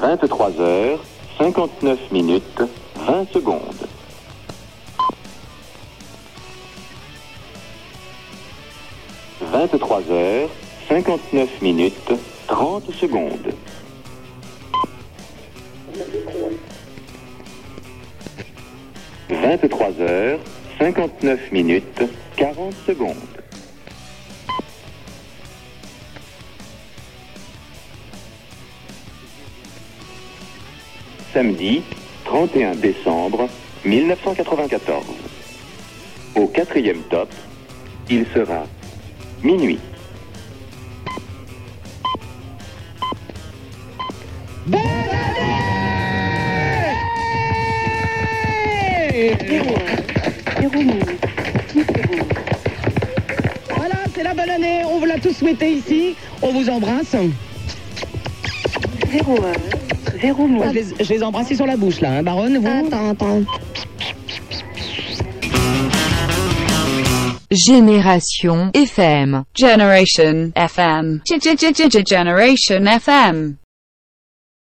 Vingt-trois heures, cinquante-neuf minutes, vingt secondes. Vingt-trois heures, cinquante-neuf minutes, trente secondes. Vingt-trois heures, cinquante-neuf minutes, quarante secondes. Samedi, 31 décembre 1994. Au quatrième top, il sera minuit. Voilà, c'est la bonne année. On vous l'a tous souhaité ici. On vous embrasse. Moi, je, les, je les embrasse sur la bouche, là. Hein, Baronne, vous Attends, attends. Génération FM. Generation FM. Generation FM.